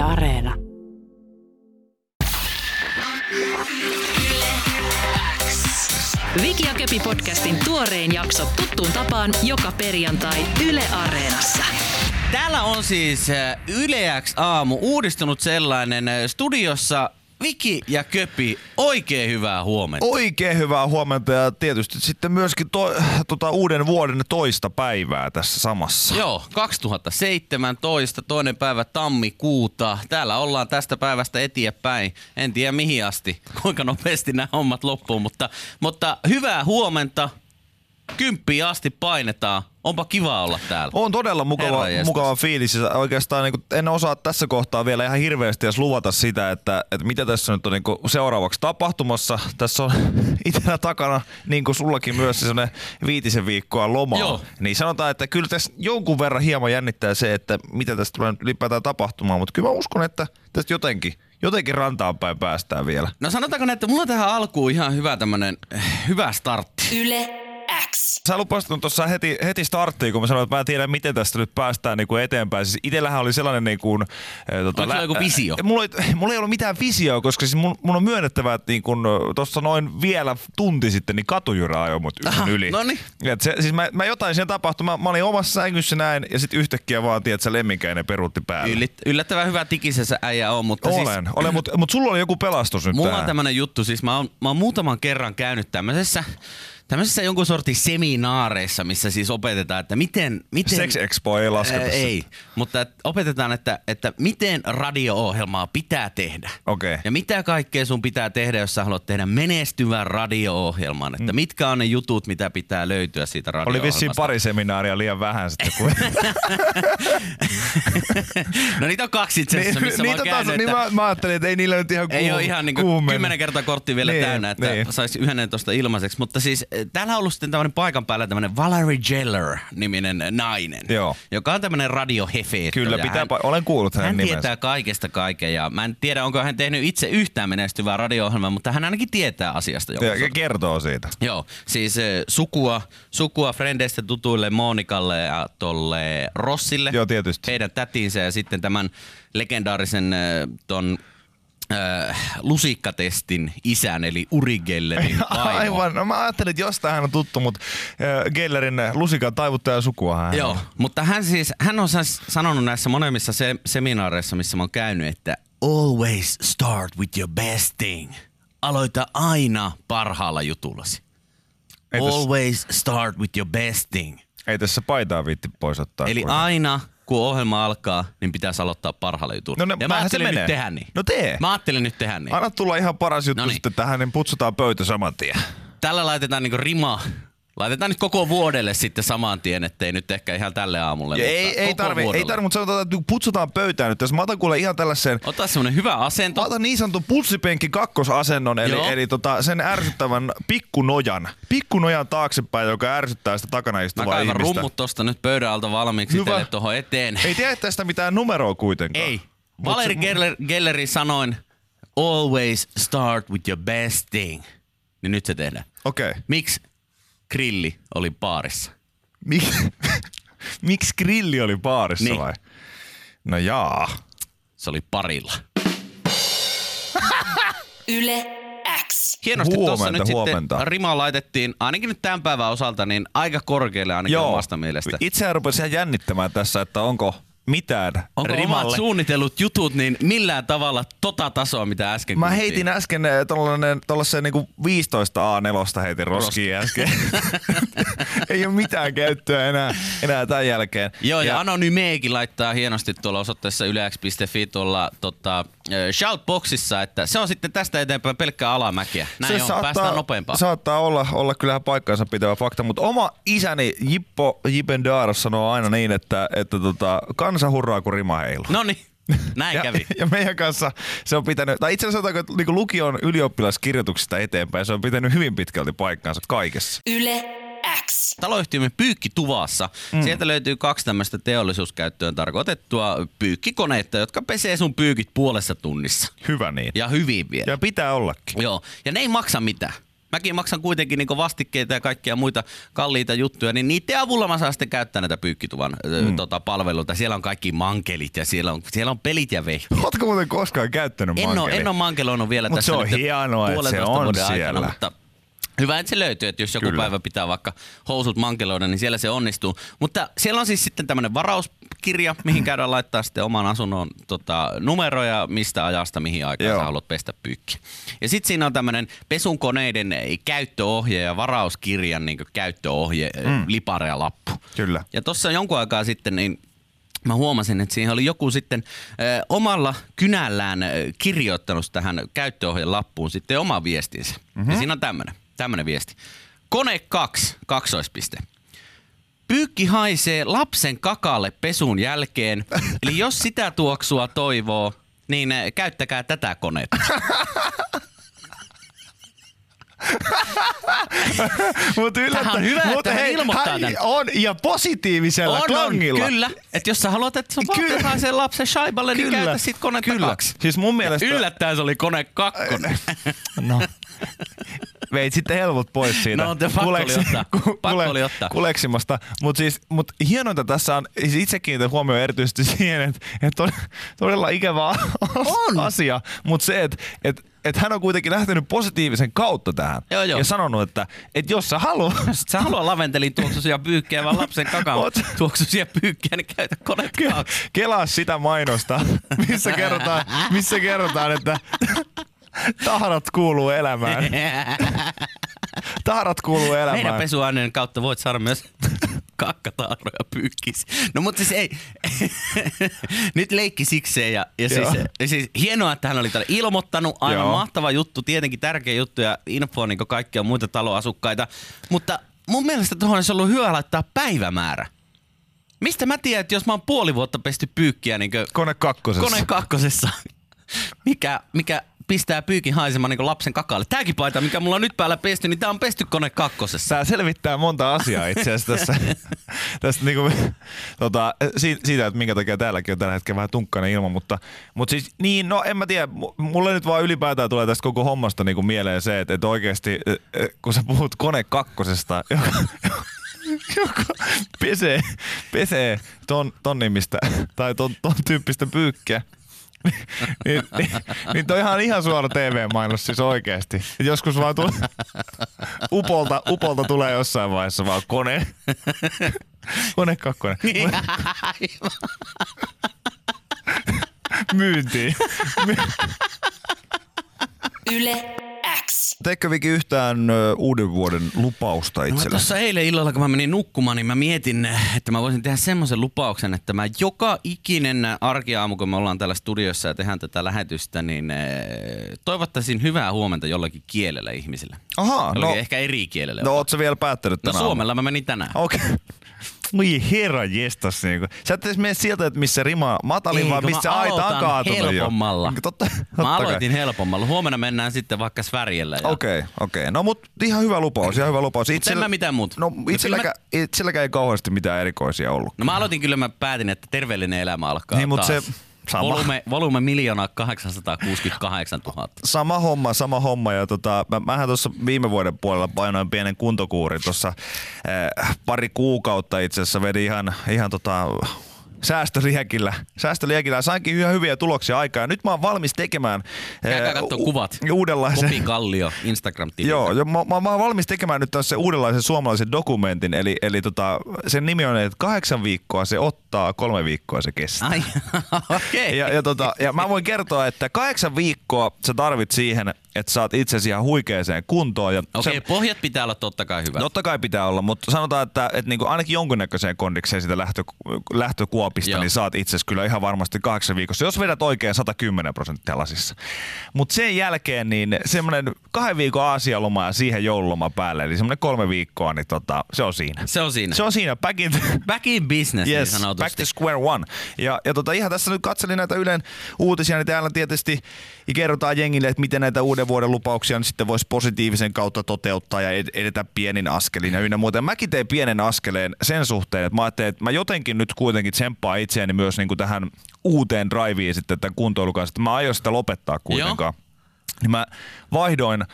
Yle Areena. Viki ja Köpi podcastin tuorein jakso tuttuun tapaan joka perjantai Yle Areenassa. Täällä on siis Yle X aamu, uudistunut sellainen studiossa Viki ja Köpi, oikein hyvää huomenta. Oikein hyvää huomenta ja tietysti sitten myöskin to, tota, uuden vuoden toista päivää tässä samassa. Joo, 2017, toinen päivä tammikuuta. Täällä ollaan tästä päivästä eteenpäin. En tiedä mihin asti, kuinka nopeasti nämä hommat loppuu, mutta, mutta hyvää huomenta. Kymppiin asti painetaan. Onpa kiva olla täällä. On todella mukava, mukava fiilis. Oikeastaan niin en osaa tässä kohtaa vielä ihan hirveästi edes luvata sitä, että, että mitä tässä nyt on niin seuraavaksi tapahtumassa. Tässä on itsellä takana, niin kuin sullakin myös, se sellainen viitisen viikkoa lomaa. Joo. Niin sanotaan, että kyllä tässä jonkun verran hieman jännittää se, että mitä tästä tulee nyt ylipäätään tapahtumaan. Mutta kyllä mä uskon, että tästä jotenkin, jotenkin rantaan päin päästään vielä. No sanotaanko näin, että mulla on tähän alkuun ihan hyvä tämmönen, eh, hyvä startti. Yle X. Sä lupasit tuossa heti, heti starttiin, kun mä sanoin, että mä en tiedä, miten tästä nyt päästään niin kuin eteenpäin. Siis itellähän oli sellainen niin kuin, äh, tota, Oliko sulla joku visio? Äh, mulla, ei, mulla ei ollut mitään visioa, koska siis mun, mun on myönnettävä, että niin kuin, tuossa noin vielä tunti sitten, niin katujyrä ajoi mut Aha, yli. noniin. Et se, siis mä, mä, jotain siellä tapahtui. Mä, mä olin omassa sängyssä näin, ja sitten yhtäkkiä vaan, tiedät, sä lemminkäinen peruutti päälle. Yllit, yllättävän hyvä tikisessä äijä on, mutta siis olen, olen, mutta mut sulla oli joku pelastus nyt mulla on tähän. tämmönen juttu, siis mä oon, mä oon muutaman kerran käynyt tämmöisessä tämmöisessä jonkun sortin seminaareissa, missä siis opetetaan, että miten... miten Sex Expo ei lasketa Ää. Ei, mutta et opetetaan, että, että miten radio-ohjelmaa pitää tehdä. Okei. Ja mitä kaikkea sun pitää tehdä, jos sä haluat tehdä menestyvän radio-ohjelman. Että mitkä on ne jutut, mitä pitää löytyä siitä radio Oli vissiin pari seminaaria liian vähän sitten. Kun... No niitä on kaksi itse asiassa, missä niitä mä taas, käynyt, niin että- mä, mä, ajattelin, että ei niillä nyt ihan Ei kuum, ole ihan niinku kymmenen kertaa kortti vielä Niin, täynnä, että niin. saisi yhden tuosta ilmaiseksi. Mutta siis täällä on ollut sitten tämmöinen paikan päällä tämmöinen Valerie Jeller-niminen nainen, Joo. joka on tämmöinen radiohefeetto. Kyllä, pitää, hän, pa- olen kuullut hänen hän nimensä. tietää kaikesta kaiken ja mä en tiedä, onko hän tehnyt itse yhtään menestyvää radio-ohjelmaa, mutta hän ainakin tietää asiasta Ja, ja kertoo siitä. Joo, siis eh, sukua, sukua Frendeistä tutuille Monikalle ja tolle Rossille. Joo, tietysti. Heidän tätinsä ja sitten tämän legendaarisen eh, ton äh, lusikkatestin isän, eli Uri Gellerin vaimo. Aivan. No mä ajattelin, että jostain hän on tuttu, mutta äh, Gellerin lusikan taivuttaja sukua hän Joo, mutta hän siis, hän on siis sanonut näissä molemmissa se, seminaareissa, missä mä oon käynyt, että always start with your best thing. Aloita aina parhaalla jutullasi. Ei Always start with your best thing. ei tässä paitaa viitti pois ottaa. Eli kuitenkaan. aina kun ohjelma alkaa, niin pitäisi aloittaa parhaalla jutulla. No ne- ja mä ajattelin nyt tehdä niin. No tee. Mä ajattelin nyt tehdä niin. Anna tulla ihan paras juttu Noniin. sitten tähän, niin putsutaan pöytä saman tien. Tällä laitetaan niinku rima. Laitetaan nyt koko vuodelle sitten saman tien, ettei nyt ehkä ihan tälle aamulle. Ja ei, ei tarvi, ei tarvi, mutta sanotaan, että putsutaan pöytään nyt. Tässä mä otan kuule ihan tällaisen, Ota semmonen hyvä asento. Mä otan niin sanotun pulssipenkki kakkosasennon, eli, Joo. eli tota, sen ärsyttävän pikkunojan. Pikkunojan taaksepäin, joka ärsyttää sitä takana Mä istuvaa kaivan ihmistä. rummut tosta nyt pöydän alta valmiiksi Hyvä. itselle tuohon eteen. Ei tiedä tästä mitään numeroa kuitenkaan. Ei. Valeri Geller, Gelleri sanoin, always start with your best thing. Niin nyt se tehdään. Okei. Okay. Miksi grilli oli baarissa? Mik, miksi grilli oli baarissa Niin. vai? No jaa. Se oli parilla. Yle X. Hienosti tuossa Huomenta, nyt huomenta. sitten rima laitettiin, ainakin nyt tämän päivän osalta, niin aika korkealle ainakin Joo. omasta mielestä. Itseään rupesi ihan jännittämään tässä, että onko mitään Onko rimalle. omat suunnitellut jutut niin millään tavalla tota tasoa, mitä äsken Mä kuultiin? heitin äsken eh, tollasen niinku 15 A4 heitin roskiin äsken. Ei ole mitään käyttöä enää, enää tämän jälkeen. Joo, ja, ja Anonymeekin laittaa hienosti tuolla osoitteessa yleäks.fi tuolla tota, shoutboxissa, että se on sitten tästä eteenpäin pelkkää alamäkiä. Näin on, päästään nopeampaan. Saattaa olla, olla kyllä paikkansa pitävä fakta, mutta oma isäni Jippo Jipendaaros sanoo aina niin, että, että tota, kansa hurraa kun rima heilu. No niin, näin ja, kävi. ja meidän kanssa se on pitänyt, tai itse asiassa sanotaanko, että niinku lukion ylioppilaskirjoituksista eteenpäin, se on pitänyt hyvin pitkälti paikkansa kaikessa. Yle X. Taloyhtiömme Pyykkituvassa. Mm. Sieltä löytyy kaksi tämmöistä teollisuuskäyttöön tarkoitettua pyykkikoneita, jotka pesee sun pyykit puolessa tunnissa. Hyvä niin. Ja hyvin vielä. Ja pitää ollakin. Joo, ja ne ei maksa mitään. Mäkin maksan kuitenkin niin vastikkeita ja kaikkia muita kalliita juttuja, niin niiden avulla mä saan sitten käyttää näitä pyykkituvan mm. tota, palveluita. Siellä on kaikki mankelit ja siellä on, siellä on pelit ja vehkeet. Ootko muuten koskaan käyttänyt En ole, en ole mankeloinut vielä Mut tässä se on nyt hienoa, että se on vuoden siellä. Aikana, mutta Hyvä, että se löytyy, että jos joku Kyllä. päivä pitää vaikka housut mankeloida, niin siellä se onnistuu. Mutta siellä on siis sitten tämmöinen varauskirja, mihin käydään laittaa sitten oman asunnon tota, numeroja, mistä ajasta, mihin aikaan Joo. sä haluat pestä pyykkiä. Ja sitten siinä on tämmöinen pesunkoneiden käyttöohje ja varauskirjan niin käyttöohje, mm. lipare ja lappu. Kyllä. Ja tuossa jonkun aikaa sitten niin mä huomasin, että siihen oli joku sitten ö, omalla kynällään ö, kirjoittanut tähän käyttöohjeen lappuun sitten oma viestinsä. Mm-hmm. Ja siinä on tämmönen, tämmönen viesti. Kone 2, kaksoispiste. Pyykki haisee lapsen kakalle pesun jälkeen, eli jos sitä tuoksua toivoo, niin ö, käyttäkää tätä konetta. Mut Tämähän on hyvä, että hän ilmoittaa hän tän. On, ja positiivisella on, on, klangilla. kyllä. Että jos sä haluat, että sun lapsi haisee lapsen shaiballe, niin käytä sit konetta Kyllä. kaksi. Siis mun mielestä... Yllättäen se oli kone kakkonen. No. Veit sitten helpot pois siitä. No, pakko oli ottaa. Pakko oli ottaa. Kuleksimasta. Mutta siis, mut hienointa tässä on, siis itse kiinnitän huomioon erityisesti siihen, että et on todella ikävä On. asia, mutta se, että et, et hän on kuitenkin lähtenyt positiivisen kautta tähän. Joo, joo. Ja sanonut, että et jos sä haluat, Sä haluaa laventelin tuoksuisia pyykkejä, vaan lapsen kakan Oot- tuoksuisia pyykkejä, niin käytä Ke- kaksi. kelaa sitä mainosta, missä kerrotaan, missä kerrotaan että tahrat kuuluu elämään. Tahrat kuuluu elämään. Meidän pesuaineen kautta voit saada myös kakkataaroja pyykkisi. No mutta siis ei. Nyt leikki sikseen ja, ja siis, ja siis, hienoa, että hän oli tälle ilmoittanut. Aivan Joo. mahtava juttu, tietenkin tärkeä juttu ja info niin kaikkia muita taloasukkaita. Mutta mun mielestä tuohon olisi ollut hyvä laittaa päivämäärä. Mistä mä tiedän, että jos mä oon puoli vuotta pesty pyykkiä niin Kone kakkosessa. Kone kakkosessa, mikä, mikä pistää pyykin haisemaan niin lapsen kakalle. Tääkin paita, mikä mulla on nyt päällä pesty, niin tää on pesty kone kakkosessa. Tämä selvittää monta asiaa itse asiassa tässä, tästä niinku, tota, siitä, että minkä takia täälläkin on tällä hetkellä vähän tunkkainen ilma, mutta, mutta siis niin, no en mä tiedä, mu- mulle nyt vaan ylipäätään tulee tästä koko hommasta niinku mieleen se, että, että oikeasti eh, eh, kun sä puhut kone kakkosesta, joka, joka pesee, pesee ton, ton nimistä tai ton, ton tyyppistä pyykkiä, niin, niin, niin toi ihan, ihan suora TV-mainos siis oikeesti. Et joskus vaan tulee, upolta, upolta tulee jossain vaiheessa vaan kone, kone kakkonen. Myyntiin. My- Yle X. Teekö Viki yhtään ö, uuden vuoden lupausta No, itselle? tuossa eilen illalla, kun mä menin nukkumaan, niin mä mietin, että mä voisin tehdä semmoisen lupauksen, että mä joka ikinen arkiaamu, kun me ollaan täällä studiossa ja tehdään tätä lähetystä, niin eh, toivottaisin hyvää huomenta jollakin kielellä ihmisille. Jollakin no, ehkä eri kielellä. no oot sä vielä päättänyt no suomella mä menin tänään. Okei. Okay. Oi herra jestas. Niinku. Sä et edes mene sieltä, että missä rima matalin, Ei, vaan missä mä aita on kaatunut jo. helpommalla. Niin, Totta, totta Mä kai. aloitin helpommalla. Huomenna mennään sitten vaikka Svärjellä. Ja... Okei, okay, okei. Okay. No mut ihan hyvä lupaus, ihan hyvä lupaus. en mä mitään muuta. No No itselläkään, itselläkään ei kauheasti mitään erikoisia ollut. No mä aloitin kyllä, mä päätin, että terveellinen elämä alkaa Niin, mut taas. se sama. Volume, volume miljoona 868 000. Sama homma, sama homma. Ja tota, mä, mähän tuossa viime vuoden puolella painoin pienen kuntokuurin tuossa äh, pari kuukautta itse asiassa vedin ihan, ihan tota, säästöliekillä. Säästöliekillä sainkin ihan hyviä tuloksia aikaa. Nyt mä oon valmis tekemään Käykää äh, kattoo u- kuvat. uudenlaisen... Kopi Kallio Instagram-tili. Joo, jo, mä, mä, mä oon valmis tekemään nyt tässä uudenlaisen suomalaisen dokumentin, eli, eli tota, sen nimi on, että kahdeksan viikkoa se ottaa, kolme viikkoa se kestää. Ai, okei. Ja, ja, tota, ja mä voin kertoa, että kahdeksan viikkoa sä tarvit siihen, että saat itsesi ihan huikeeseen kuntoon. Ja Okei, se, pohjat pitää olla totta kai hyvä. Totta kai pitää olla, mutta sanotaan, että, että niinku ainakin jonkunnäköiseen kondikseen sitä lähtö, lähtökuopista, Joo. niin saat itsesi kyllä ihan varmasti kahdeksan viikossa, jos vedät oikein 110 prosenttia lasissa. Mutta sen jälkeen niin semmoinen kahden viikon aasialoma ja siihen joululoma päälle, eli semmoinen kolme viikkoa, niin tota, se on siinä. Se on siinä. Se on siinä, back in, Back in business, Yes, niin sanotusti. back to square one. Ja, ja tota, ihan tässä nyt katselin näitä Ylen uutisia, niin täällä tietysti kerrotaan jengille, että miten näitä uuden vuoden lupauksia nyt sitten voisi positiivisen kautta toteuttaa ja ed- edetä pienin askelin ja ynnä muuta. Mäkin tein pienen askeleen sen suhteen, että mä ajattelin, että mä jotenkin nyt kuitenkin tsemppaan itseäni myös niin kuin tähän uuteen driveen sitten tämän kuntoilukanssa, että mä aion sitä lopettaa kuitenkaan. Niin mä vaihdoin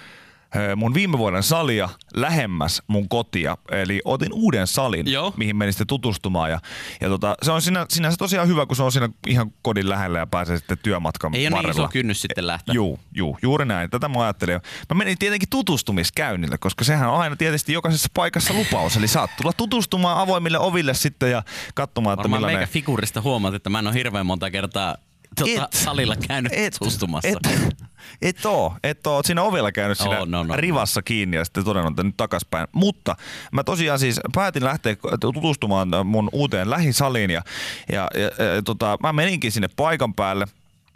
mun viime vuoden salia lähemmäs mun kotia. Eli otin uuden salin, Joo. mihin menin sitten tutustumaan. Ja, ja tota, se on sinä, sinänsä tosiaan hyvä, kun se on siinä ihan kodin lähellä ja pääsee sitten työmatkan Ei ole niin varrella. iso kynnys sitten lähteä. Juu, juu, juuri näin. Tätä mä ajattelin. Mä menin tietenkin tutustumiskäynnille, koska sehän on aina tietysti jokaisessa paikassa lupaus. Eli saat tulla tutustumaan avoimille oville sitten ja katsomaan, että Varmaan millainen... meikä figurista huomaat, että mä en ole hirveän monta kertaa tota, Et. salilla käynyt tutustumassa. Et, et oo, et oo. Siinä ovella käynyt siinä Oo, no, no. rivassa kiinni ja sitten todennut, että nyt takaspäin. Mutta mä tosiaan siis päätin lähteä tutustumaan mun uuteen lähisaliin ja, ja, ja, ja tota, mä meninkin sinne paikan päälle.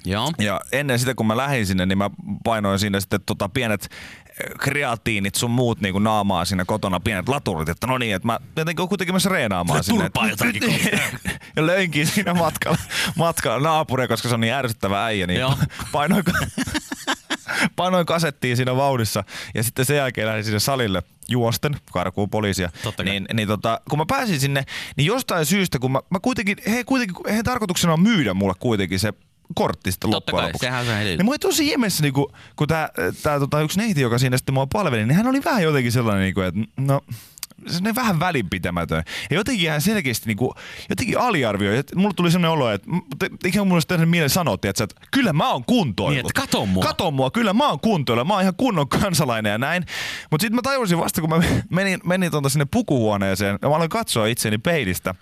Joo. Ja ennen sitä, kun mä lähdin sinne, niin mä painoin siinä sitten tota pienet eh, kreatiinit sun muut niin kuin naamaa siinä kotona, pienet laturit, että no niin, että mä jotenkin kuitenkin myös reenaamaan sinne. turpaa jotakin ja löinkin siinä matkalla, matkalla naapuria, koska se on niin ärsyttävä äijä, niin Joo. painoin, painoin kasettiin siinä vauhdissa ja sitten sen jälkeen lähdin sinne salille juosten, karkuun poliisia. Totta. Niin, niin tota, kun mä pääsin sinne, niin jostain syystä, kun mä, mä kuitenkin, he kuitenkin, he tarkoituksena on myydä mulle kuitenkin se kortti sitten Totta loppujen kai, lopuksi. sehän se heti- Niin mua tosi ihmeessä, niin kun, kun tää, tää tota, yksi neiti, joka siinä sitten mua palveli, niin hän oli vähän jotenkin sellainen, niin kuin, että no, sellainen vähän välinpitämätön. Ja jotenkin hän selkeästi niin kuin, jotenkin aliarvioi. Et Mulle tuli sellainen olo, että ikään kuin mulle tehnyt mieleen sanoa, että, että kyllä mä oon kuntoillut. Niin, että kato mua. Kato mua, kyllä mä oon kuntoillut. Mä oon ihan kunnon kansalainen ja näin. Mutta sitten mä tajusin vasta, kun mä menin, menin tuonta sinne pukuhuoneeseen ja mä aloin katsoa itseäni peilistä.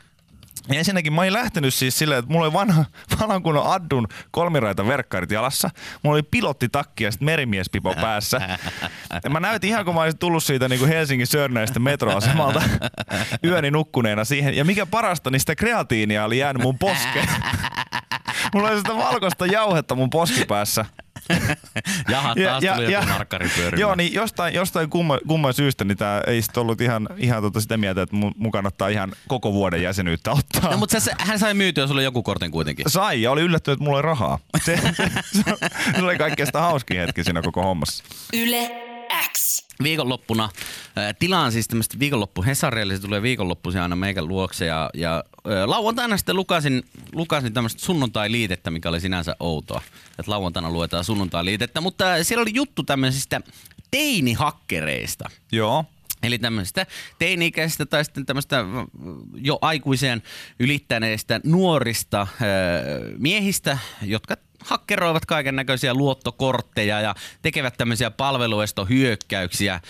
Ja ensinnäkin mä olin lähtenyt siis silleen, että mulla oli vanha, vanhan kunnon Addun kolmiraita verkkarit jalassa. Mulla oli pilottitakki ja sitten merimiespipo päässä. Ja mä näytin ihan kun mä olisin tullut siitä niin kuin Helsingin Sörnäistä metroasemalta yöni nukkuneena siihen. Ja mikä parasta, niin sitä kreatiinia oli jäänyt mun poskeen. Mulla oli sitä valkoista jauhetta mun poskipäässä. Jaha, taas tuli joku narkkari pyörimään. Joo, niin jostain, jostain kumman, kumman syystä niin tää ei sit ollut ihan, ihan tota sitä mieltä, että mun, mun kannattaa ihan koko vuoden jäsenyyttä ottaa. No, mutta se, hän sai myytyä sulle joku kortin kuitenkin. Sai ja oli yllättynyt, että mulla oli rahaa. Se, se, se oli kaikkein sitä hauskin hetki siinä koko hommassa. Yle X. Viikonloppuna äh, tilaan siis tämmöistä viikonloppu Hesaria, eli se tulee viikonloppuisin aina meikän luokse. Ja, ja äh, lauantaina sitten lukasin, lukasin tämmöistä sunnuntai-liitettä, mikä oli sinänsä outoa. Että lauantaina luetaan sunnuntai-liitettä, mutta äh, siellä oli juttu tämmöisistä teinihakkereista. Joo. Eli tämmöistä teini-ikäisistä tai sitten tämmöistä mm, jo aikuiseen ylittäneistä nuorista öö, miehistä, jotka hakkeroivat kaiken näköisiä luottokortteja ja tekevät tämmöisiä palveluestohyökkäyksiä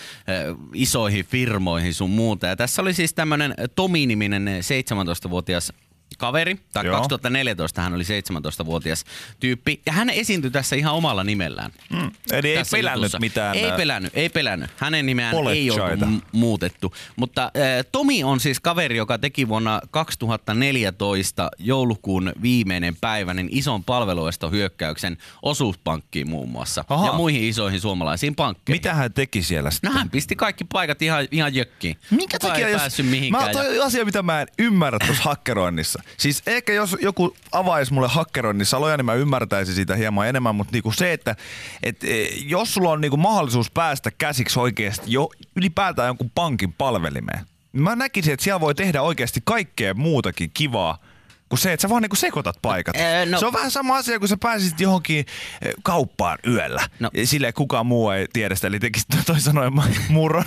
isoihin firmoihin sun muuta. Ja tässä oli siis tämmöinen Tomi-niminen 17-vuotias kaveri, tai Joo. 2014 hän oli 17-vuotias tyyppi, ja hän esiintyi tässä ihan omalla nimellään. Mm. Eli ei pelännyt jutussa. mitään. Ei ää, pelännyt, ei pelännyt. Hänen nimeään ei ollut m- muutettu. Mutta äh, Tomi on siis kaveri, joka teki vuonna 2014 joulukuun viimeinen päivä niin ison palveluestohyökkäyksen osuuspankkiin muun muassa. Aha. Ja muihin isoihin suomalaisiin pankkeihin. Mitä hän teki siellä sitten? No hän pisti kaikki paikat ihan, ihan jökkiin. Minkä takia, ei jos... päässyt mihinkään. Mä, ja- toi on asia, mitä mä en ymmärrä tuossa hakkeroinnissa. Siis ehkä jos joku avaisi mulle hakkeroinnin saloja, niin mä ymmärtäisin siitä hieman enemmän, mutta niinku se, että et, e, jos sulla on niinku mahdollisuus päästä käsiksi oikeasti jo ylipäätään jonkun pankin palvelimeen, niin mä näkisin, että siellä voi tehdä oikeasti kaikkea muutakin kivaa kuin se, että sä vaan niinku sekoitat paikat. Ää, no- Se on vähän sama asia, kun sä pääsisit johonkin kauppaan yöllä. No. Silleen kukaan muu ei tiedä sitä, eli tekisit toi sanoen murron.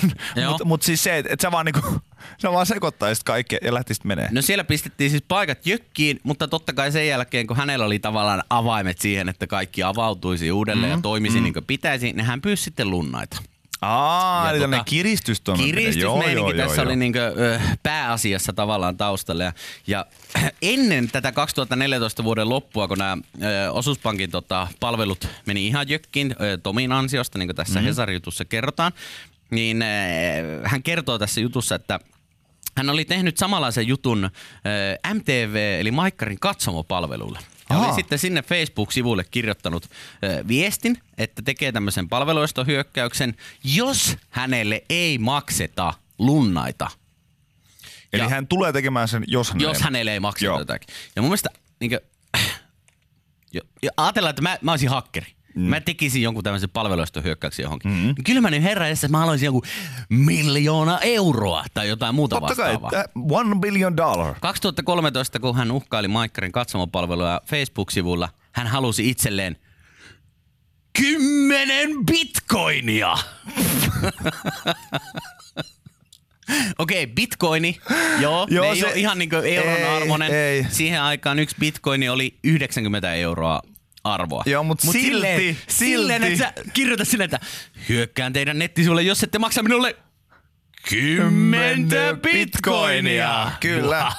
Mutta mut siis se, että et sä vaan, niinku, sä vaan sekoittaisit kaikkea ja lähtisit menee. No siellä pistettiin siis paikat jökkiin, mutta totta kai sen jälkeen, kun hänellä oli tavallaan avaimet siihen, että kaikki avautuisi uudelleen mm, ja toimisi mm. niin kuin pitäisi, niin hän pyysi sitten lunnaita. Aa, Ja eli tota, kiristystoimenpide. Kiristysmeininki tässä joo, oli joo. niinkö, ö, pääasiassa tavallaan taustalla. Ja, ja ennen tätä 2014 vuoden loppua, kun nämä ö, osuuspankin tota, palvelut meni ihan jökkiin ö, Tomin ansiosta, niin kuin tässä mm. Hesari-jutussa kerrotaan, niin ö, hän kertoo tässä jutussa, että hän oli tehnyt samanlaisen jutun ö, MTV eli Maikkarin katsomopalvelulle. Ja oli sitten sinne Facebook-sivulle kirjoittanut ö, viestin, että tekee tämmöisen palveluistohyökkäyksen, jos hänelle ei makseta lunnaita. Eli ja- hän tulee tekemään sen, jos hän Jos ei. hänelle ei makseta Joo. jotakin. Ja mun mielestä, niin kuin, jo, jo, ajatellaan, että mä, mä olisin hakkeri. Mm. Mä tekisin jonkun tämmöisen palveluistohyökkäyksen johonkin. Mm-hmm. Kyllä mä nyt herra edessä, mä haluaisin joku miljoona euroa tai jotain muuta Totta kai, vastaavaa. äh, one billion dollar. 2013, kun hän uhkaili Maikkarin katsomopalveluja Facebook-sivulla, hän halusi itselleen kymmenen bitcoinia. Okei, bitcoini, joo, Joo, ne ei se- ole ihan niinku euron ei, ei. Siihen aikaan yksi bitcoini oli 90 euroa arvoa. Joo, mut silti, silleen, silleen, silti. että sä kirjoitat silleen, että hyökkään teidän nettisivuille, jos ette maksa minulle kymmentä bitcoinia. Kyllä.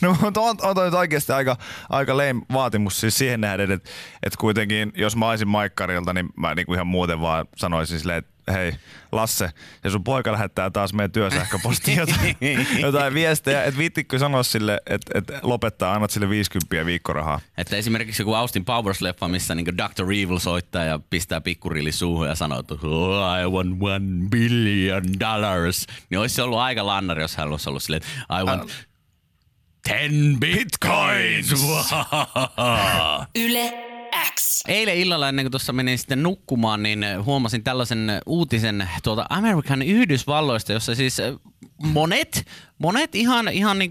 No mutta on, on toi nyt oikeasti aika, aika lame vaatimus siis siihen nähden, että, että kuitenkin jos mä olisin Maikkarilta, niin mä niinku ihan muuten vaan sanoisin silleen, että hei Lasse, ja sun poika lähettää taas meidän työsähköpostiin jotain, jotain viestejä, että viittikö sanoa sille, että, että lopettaa, annat sille 50 viikkorahaa. Että esimerkiksi joku Austin Powers-leffa, missä niin Dr. Evil soittaa ja pistää pikkurilli suuhun ja sanoo, että oh, I want one billion dollars. Niin olisi se ollut aika lannari, jos hän olisi ollut silleen, että I want ten bitcoins. Yle X. Eilen illalla ennen kuin tuossa menin sitten nukkumaan, niin huomasin tällaisen uutisen tuolta Amerikan Yhdysvalloista, jossa siis äh, monet, monet ihan, ihan niin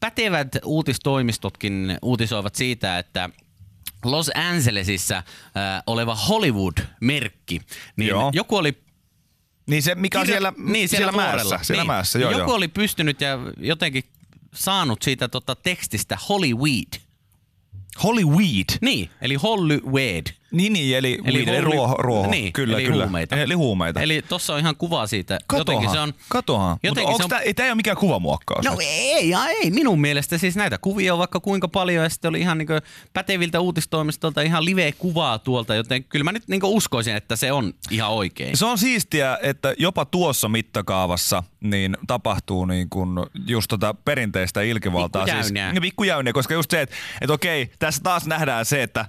pätevät uutistoimistotkin uutisoivat siitä, että Los Angelesissa äh, oleva Hollywood-merkki, niin Joo. joku oli Niin se, mikä on siellä, niin, siellä, vuorella. mäessä, siellä niin. mäessä, joo, Joku joo. oli pystynyt ja jotenkin saanut siitä tota tekstistä Hollyweed. Hollyweed. Niin, eli Hollyweed. Niin, niin, eli, eli, Holly- ruoho, ruoho. Niin, kyllä, eli kyllä. huumeita. Eli huumeita. Eli tuossa on ihan kuva siitä. Katohan, Jotenkin se on, katohan. Mutta jotenkin se on- tämä, tämä ei ole mikään kuvamuokkaus? No nyt? ei, ja ei minun mielestä siis näitä kuvia on vaikka kuinka paljon ja sitten oli ihan niin päteviltä uutistoimistolta ihan live-kuvaa tuolta, joten kyllä mä nyt niin uskoisin, että se on ihan oikein. Se on siistiä, että jopa tuossa mittakaavassa niin tapahtuu niin kuin just tota perinteistä ilkivaltaa. Pikkujäyniä. Siis, pikkujäyniä, koska just se, että, että okei, tässä taas nähdään se, että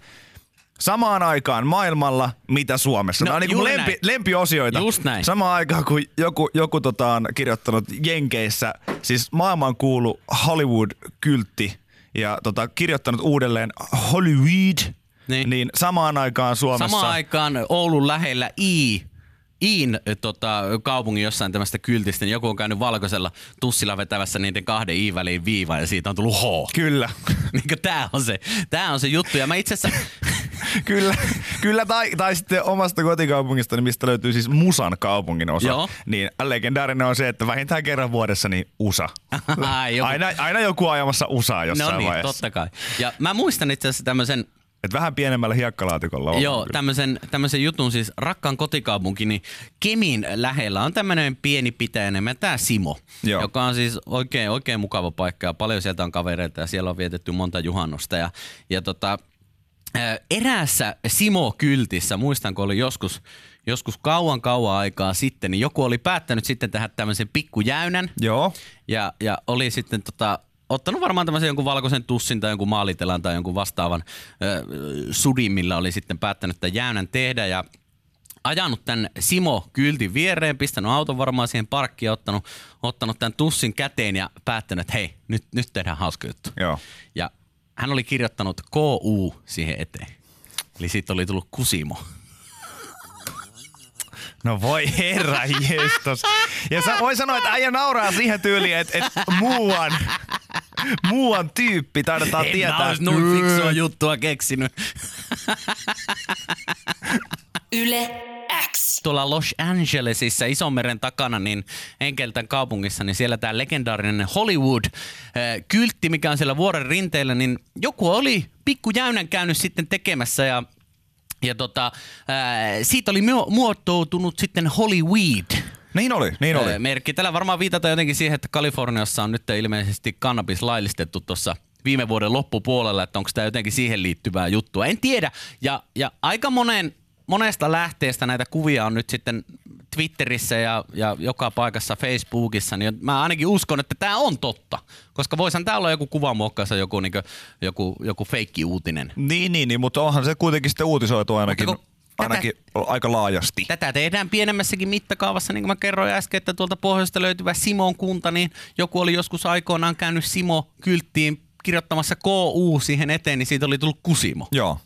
samaan aikaan maailmalla, mitä Suomessa. No, Nämä on niin lempi, näin. lempiosioita. Just näin. Samaan aikaan, kun joku, joku tota on kirjoittanut Jenkeissä, siis maailmankuulu Hollywood-kyltti, ja tota, kirjoittanut uudelleen Hollywood, niin, Niin. niin samaan aikaan Suomessa... Samaan aikaan Oulun lähellä I, Iin tota, kaupungin jossain tämmöistä kyltistä, niin joku on käynyt valkoisella tussilla vetävässä niiden kahden I väliin viiva ja siitä on tullut H. Kyllä. niin tää on se, tää on se juttu. Ja mä itse asiassa, Kyllä, kyllä tai, tai sitten omasta kotikaupungista, mistä löytyy siis Musan kaupungin osa. Joo. Niin legendaarinen on se, että vähintään kerran vuodessa niin USA. Joku- aina, aina joku ajamassa USAa jossain no niin, vaiheessa. totta kai. Ja mä muistan itse asiassa tämmöisen Et vähän pienemmällä hiekkalaatikolla on. Joo, tämmöisen, tämmöisen jutun siis rakkaan kotikaupunkini Kemin lähellä on tämmöinen pieni pitäjä nimeltään Simo, Joo. joka on siis oikein, oikein mukava paikka ja paljon sieltä on kavereita ja siellä on vietetty monta juhannosta ja, ja tota, ää, eräässä Simo-kyltissä, muistan kun oli joskus, joskus kauan kauan aikaa sitten, niin joku oli päättänyt sitten tehdä tämmöisen pikkujäynän Joo. ja, ja oli sitten tota, ottanut varmaan tämmöisen jonkun valkoisen tussin tai jonkun maalitelan tai jonkun vastaavan ö, sudin, millä oli sitten päättänyt tämän jäynän tehdä ja ajanut tämän Simo-kyltin viereen, pistänyt auton varmaan siihen parkkiin ja ottanut, ottanut tämän tussin käteen ja päättänyt, että hei, nyt, nyt tehdään hauska juttu. Joo. Ja hän oli kirjoittanut KU siihen eteen. Eli siitä oli tullut Kusimo. No voi herra jestas. Ja sä voi sanoa, että äijä nauraa siihen tyyliin, että, että muuan, muuan tyyppi taidetaan En tietää. mä ois noin fiksua juttua keksinyt. Yle X. tuolla Los Angelesissa Isomeren takana, niin Enkeltän kaupungissa, niin siellä tämä legendaarinen Hollywood-kyltti, mikä on siellä vuoren rinteellä, niin joku oli pikkujäynän käynyt sitten tekemässä ja ja tota, ää, siitä oli muo- muotoutunut sitten Hollyweed. Niin oli, niin oli. ää, merkki. Tällä varmaan viitataan jotenkin siihen, että Kaliforniassa on nyt ilmeisesti kannabis laillistettu tuossa viime vuoden loppupuolella, että onko tämä jotenkin siihen liittyvää juttua. En tiedä. Ja, ja aika monen, monesta lähteestä näitä kuvia on nyt sitten Twitterissä ja, ja joka paikassa Facebookissa, niin mä ainakin uskon, että tämä on totta. Koska voisihan tämä olla joku kuvamuokkaus joku, niin joku, joku feikki uutinen. Niin, niin, niin, mutta onhan se kuitenkin sitten uutisoitu ainakin, Mutta kun tätä- ainakin aika laajasti. Tätä tehdään pienemmässäkin mittakaavassa, niin kuin mä kerroin äsken, että tuolta pohjoista löytyvä Simon kunta, niin joku oli joskus aikoinaan käynyt Simo-kylttiin kirjoittamassa KU siihen eteen, niin siitä oli tullut Kusimo. Joo.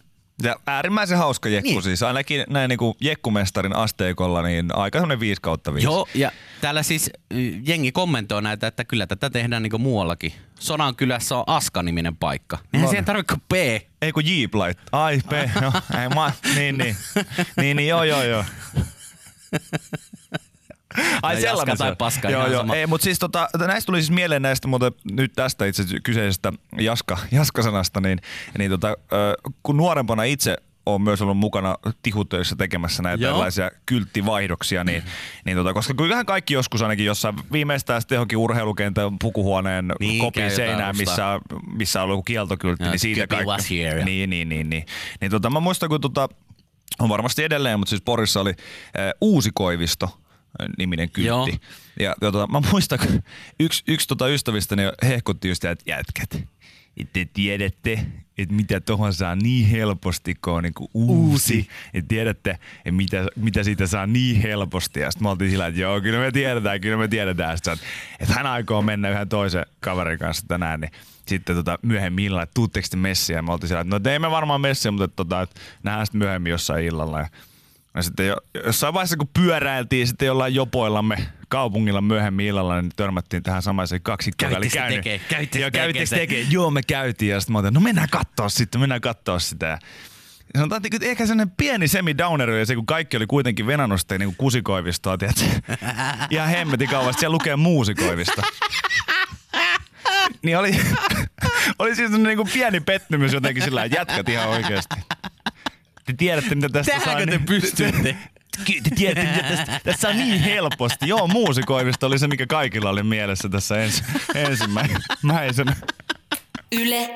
Ja äärimmäisen hauska jekku Niin. niin. siis. Ainakin näin niin kuin jekkumestarin asteikolla, niin aika semmoinen 5 kautta 5. Joo, ja täällä siis jengi kommentoi näitä, että kyllä tätä tehdään niin muuallakin. Sodan kylässä on Aska-niminen paikka. Eihän No. siihen tarvitse kuin P. Ei kun Jeep lait. Ai, P. No, ei, ma, niin, niin. Niin, niin, joo, joo, joo. Ai jaska tai paska, Joo, joo. sama. Ei, mutta siis tota, näistä tuli siis mieleen näistä muuten nyt tästä itse kyseisestä Jaska, Jaska-sanasta, niin, niin tota, kun nuorempana itse on myös ollut mukana tihutöissä tekemässä näitä Joo. erilaisia kylttivaihdoksia, niin, niin tota, koska kyllähän kaikki joskus ainakin jossain viimeistään sitten johonkin urheilukentän pukuhuoneen Niin, kopin seinään, missä, missä on ollut joku kieltokyltti, Joo, niin siitä was here. Niin, niin, niin. niin. niin tota, mä muistan, kun tota, on varmasti edelleen, mutta siis Porissa oli äh, Uusi Koivisto niminen kyltti. Joo. Ja tota, mä muistan, kun yksi, yksi tota ystävistäni hehkutti just, että jätkät, te tiedätte, että mitä tuohon saa niin helposti, kun on niinku uusi. Et tiedätte, että mitä, mitä siitä saa niin helposti. Ja sitten me oltiin sillä, että joo, kyllä me tiedetään, kyllä me tiedetään. Sitten, että, että hän aikoo mennä yhden toisen kaverin kanssa tänään, niin sitten tota, myöhemmin illalla, että tuutteko te messiä? Ja me oltiin sillä, että no te emme varmaan messiä, mutta että, tota, että nähdään sitten myöhemmin jossain illalla. Ja ja sitten jo, jossain vaiheessa, kun pyöräiltiin sitten jollain jopoillamme kaupungilla myöhemmin illalla, niin törmättiin tähän samaiseen kaksikkoon. joka oli Kävittekö käynyt- tekee? Kävittekö Joo, se? tekee? Joo, me käytiin. Ja sitten mä otin, no mennään katsoa sitten, mennään katsoa sitä. Ja Sanotaan, että ehkä sellainen pieni semi-downer oli se, kun kaikki oli kuitenkin venannut sitä niin kusikoivistoa, tiedätkö? Ihan hemmetin kauan, siellä lukee muusikoivista. Niin oli, oli siis niin kuin pieni pettymys jotenkin sillä että jätkät ihan oikeasti. Te tiedätte, mitä tästä saa. Tähänkö te niin- pystytte? Te tiedätte, mitä tästä, tässä on niin helposti. Joo, muusikoivisto oli se, mikä kaikilla oli mielessä tässä ens, ensimmäisenä. Yle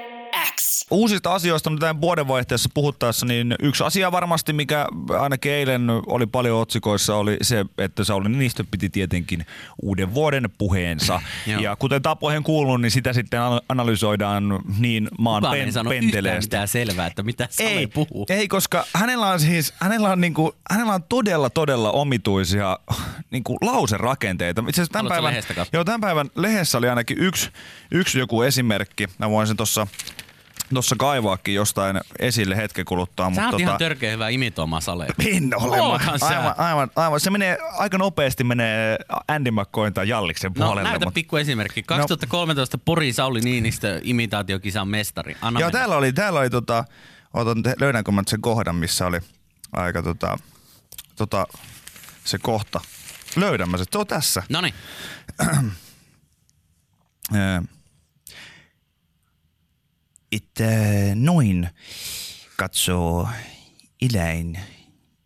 X. Uusista asioista nyt tämän vuodenvaihteessa puhuttaessa, niin yksi asia varmasti, mikä ainakin eilen oli paljon otsikoissa, oli se, että Sauli Niinistö piti tietenkin uuden vuoden puheensa. Ja kuten tapoihin kuuluu, niin sitä sitten an- analysoidaan niin maan Kukaan pen- ei penteleestä. mitään selvää, että mitä Sale Ei, puhuu. ei, koska hänellä on siis, hänellä on, niinku, hänellä on todella, todella omituisia niinku, lauserakenteita. Itse asiassa tämän päivän, joo, tämän päivän lehdessä oli ainakin yksi, yksi joku esimerkki. Mä voin sen tuossa tossa kaivaakin jostain esille hetken kuluttua. Sä mutta oot tota, ihan törkeä hyvä imitoimaan Salea. en ole. Sä. Aivan, aivan, aivan. Se menee aika nopeasti menee Andy McCoyn tai Jalliksen No puolelle. näytä mutta- pikku esimerkki. 2013 Porin Sauli Niinistö imitaatiokisan mestari. Anna Joo, mennä. täällä oli, täällä oli tota, otan, löydänkö mä sen kohdan, missä oli aika tota, tota, se kohta. Löydän mä se, se on tässä. Noniin. että noin katsoo eläin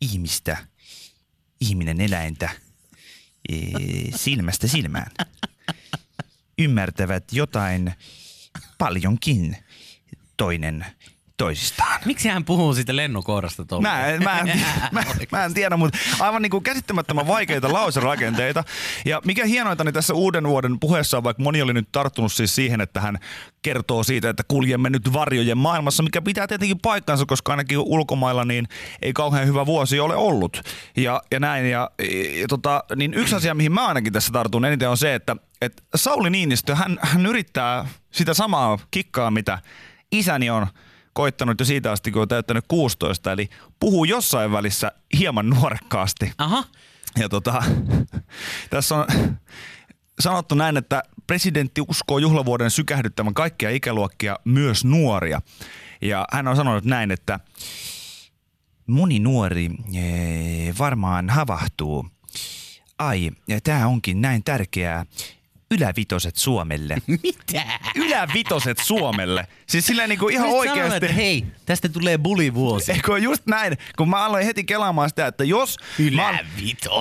ihmistä, ihminen eläintä e, silmästä silmään. Ymmärtävät jotain paljonkin toinen toisistaan. Miksi hän puhuu siitä lennokoirasta tuolla? Mä en, mä, en, mä, mä en tiedä, mutta aivan niin kuin käsittämättömän vaikeita lauserakenteita. Ja mikä hienointa, niin tässä uuden vuoden puheessa on, vaikka moni oli nyt tarttunut siis siihen, että hän kertoo siitä, että kuljemme nyt varjojen maailmassa, mikä pitää tietenkin paikkansa, koska ainakin ulkomailla niin ei kauhean hyvä vuosi ole ollut. Ja, ja näin. Ja, ja tota, niin yksi asia, mihin mä ainakin tässä tartun eniten on se, että, että Sauli Niinistö, hän, hän yrittää sitä samaa kikkaa, mitä isäni on koittanut jo siitä asti, kun on täyttänyt 16, eli puhuu jossain välissä hieman nuorekkaasti. Aha. Ja tota, tässä on sanottu näin, että presidentti uskoo juhlavuoden sykähdyttävän kaikkia ikäluokkia, myös nuoria. Ja hän on sanonut näin, että moni nuori ee, varmaan havahtuu. Ai, tämä onkin näin tärkeää. Ylävitoset Suomelle. Mitä? Ylävitoset Suomelle. Siis silleen niinku ihan Nyt oikeasti. sanon, että hei, tästä tulee bulivuosi. Eikö just näin, kun mä aloin heti kelaamaan sitä, että jos, mä,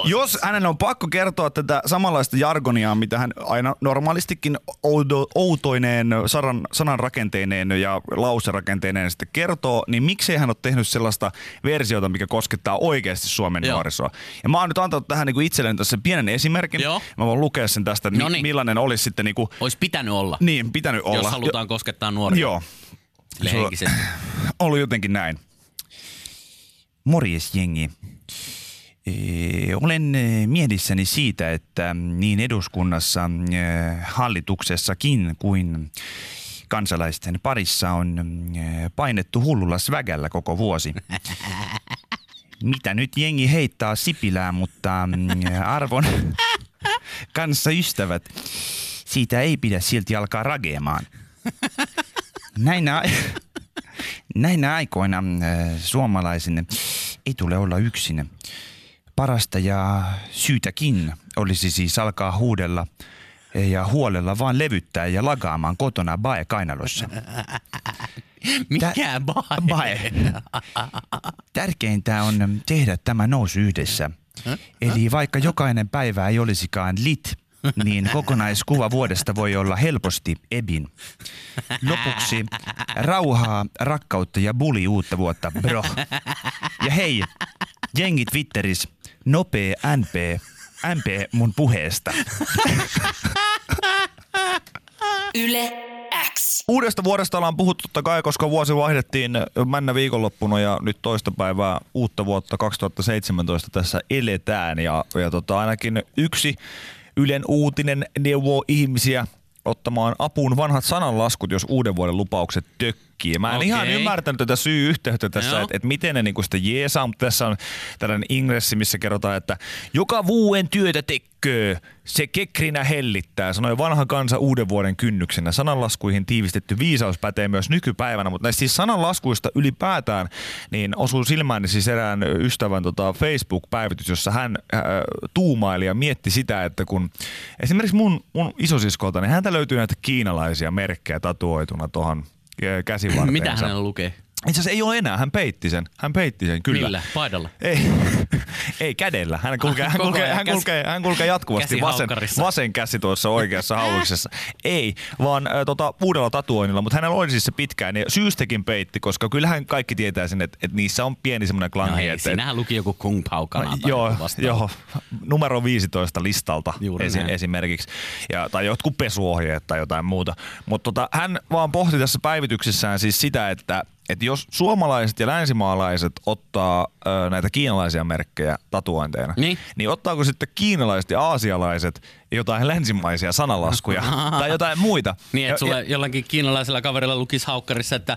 jos hänen on pakko kertoa tätä samanlaista jargonia, mitä hän aina normaalistikin oudo, outoineen sanan, sananrakenteineen ja lauserakenteineen sitten kertoo, niin miksei hän ole tehnyt sellaista versiota, mikä koskettaa oikeasti Suomen Joo. nuorisoa. Ja mä oon nyt antanut tähän niin itselleni tässä pienen esimerkin. Joo. Mä voin lukea sen tästä, mi- millainen olisi sitten niin kuin, Olisi pitänyt olla, niin, pitänyt olla. jos halutaan koskettaa nuoria. Joo. Lehenkisesti. ollut jotenkin näin. Morjes jengi. Olen ee, mielissäni siitä, että niin eduskunnassa, ee, hallituksessakin kuin kansalaisten parissa on ee, painettu hullulla svägällä koko vuosi. Mitä nyt jengi heittää Sipilää, mutta mm, arvon kanssa ystävät, siitä ei pidä silti alkaa rageamaan. Näinä, näinä aikoina äh, suomalaisen ei tule olla yksin. parasta ja syytäkin olisi siis alkaa huudella ja huolella vaan levyttää ja lagaamaan kotona bae kainalossa. Mikä bae? Bae. Tärkeintä on tehdä tämä nousu yhdessä. Eli vaikka jokainen päivä ei olisikaan lit, niin kokonaiskuva vuodesta voi olla helposti ebin. Lopuksi rauhaa, rakkautta ja buli uutta vuotta, bro. Ja hei, jengi Twitteris, nopee NP, NP mun puheesta. Yle X. Uudesta vuodesta ollaan puhuttu totta kai, koska vuosi vaihdettiin männä viikonloppuna ja nyt toista päivää uutta vuotta 2017 tässä eletään. Ja, ja tota, ainakin yksi Ylen uutinen neuvoo ihmisiä ottamaan apuun vanhat sananlaskut, jos uuden vuoden lupaukset tökkii. Mä en Okei. ihan ymmärtänyt tätä syy-yhteyttä tässä, että et miten ne niinku sitä jeesaa, mutta tässä on tällainen ingressi, missä kerrotaan, että joka vuoden työtä tekköö, se kekrinä hellittää, sanoi vanha kansa uuden vuoden kynnyksenä. Sananlaskuihin tiivistetty viisaus pätee myös nykypäivänä, mutta näistä siis sananlaskuista ylipäätään, niin osuu silmään siis erään ystävän tota Facebook-päivitys, jossa hän äh, tuumaili ja mietti sitä, että kun esimerkiksi mun, mun isosiskolta, niin häntä löytyy näitä kiinalaisia merkkejä tatuoituna tuohon käsivarteensa. Mitä hänellä lukee? Itse asiassa ei ole enää, hän peitti sen. Hän peitti sen, kyllä. Millä? Paidalla? Ei, ei kädellä. Hän kulkee, hän kulkee, hän kulkee, hän kulkee jatkuvasti vasen, vasen käsi tuossa oikeassa hauluksessa. Ei, vaan äh, tota, uudella tatuoinnilla, mutta hänellä oli siis se pitkään ja syystäkin peitti, koska kyllähän kaikki tietää sen, että, että niissä on pieni semmoinen klangi. No ei, että, siinähän luki joku Kung Pao tai joo, joo, numero 15 listalta esi- esimerkiksi. Ja, tai jotkut pesuohjeet tai jotain muuta. Mutta tota, hän vaan pohti tässä päivityksessään siis sitä, että että jos suomalaiset ja länsimaalaiset ottaa ö, näitä kiinalaisia merkkejä tatuointeina, Niin. niin ottaako sitten kiinalaiset ja aasialaiset jotain länsimaisia sanalaskuja tai jotain muita? Niin, Ja- että sulle jollakin kiinalaisella kaverilla lukisi haukkarissa, että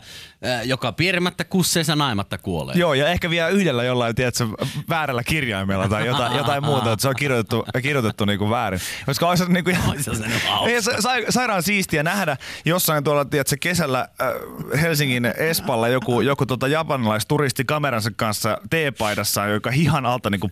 äh, joka piirimättä kusseessa naimatta kuolee. Joo, ja ehkä vielä yhdellä jollain, tiedätkö, väärällä kirjaimella tai jotain, jotain muuta, että se on kirjoitettu, kirjoitettu niinku väärin. Koska olisi niinku ei, sa, sa- sairaan siistiä nähdä jossain tuolla, tiedätkö, kesällä äh, Helsingin Espalla joku, joku tota japanilaisturisti kameransa kanssa teepaidassa, joka hihan alta niinku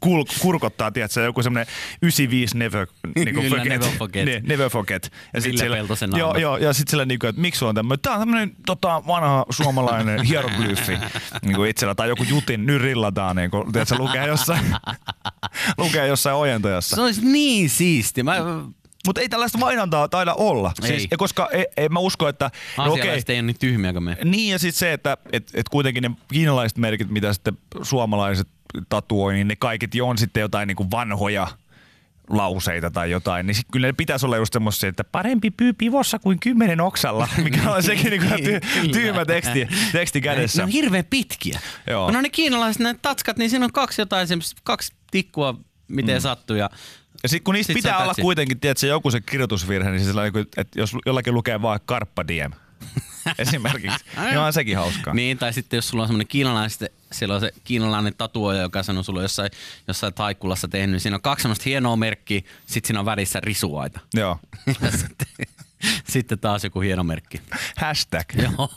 kul, kurkottaa, tiedätkö, joku semmoinen 95 never, niinku Kyllä, forget. never forget. Ne, never forget. Ja sit siellä- Peltosen Joo, joo, ja sitten sillä niinku, että miksi sulla on tämmöinen, tää on tämmöinen tota, vanha suomalainen hieroglyfi niinku itsellä, tai joku jutin, nyt rillataan, niinku, tiedätkö, lukee jossain, lukee jossain ojentajassa. Se olisi niin siisti. Mä, Mutta ei tällaista mainontaa taida olla. Ei. Siis, koska ei, ei, mä usko, että... No okei, ei ole niin tyhmiä kuin me. niin ja sitten se, että et, et kuitenkin ne kiinalaiset merkit, mitä sitten suomalaiset tatuoi, niin ne kaiket jo on sitten jotain niinku vanhoja lauseita tai jotain, niin kyllä ne pitäisi olla just semmoisia, että parempi pyy pivossa kuin kymmenen oksalla, mikä on sekin niinku ihan ty- tyhmä teksti, teksti Ne kädessä. on hirveän pitkiä. Joo. No ne kiinalaiset, ne tatskat, niin siinä on kaksi jotain, kaksi tikkua, miten mm. sattuu. Ja Ja sitten kun niistä Sit pitää olla tätsi. kuitenkin, tiedätkö, joku se kirjoitusvirhe, niin siis että jos jollakin lukee vaan Karppa Diem esimerkiksi, niin on sekin hauskaa. Niin, tai sitten jos sulla on semmoinen kiinalainen, sitten siellä on se kiinalainen tatuoja, joka sanoo sulle jossain, jossain taikkulassa tehnyt, niin siinä on kaksi semmoista hienoa merkkiä, sitten siinä on välissä risuaita. Joo. Ja sitten, sitten taas joku hieno merkki. Hashtag. Joo.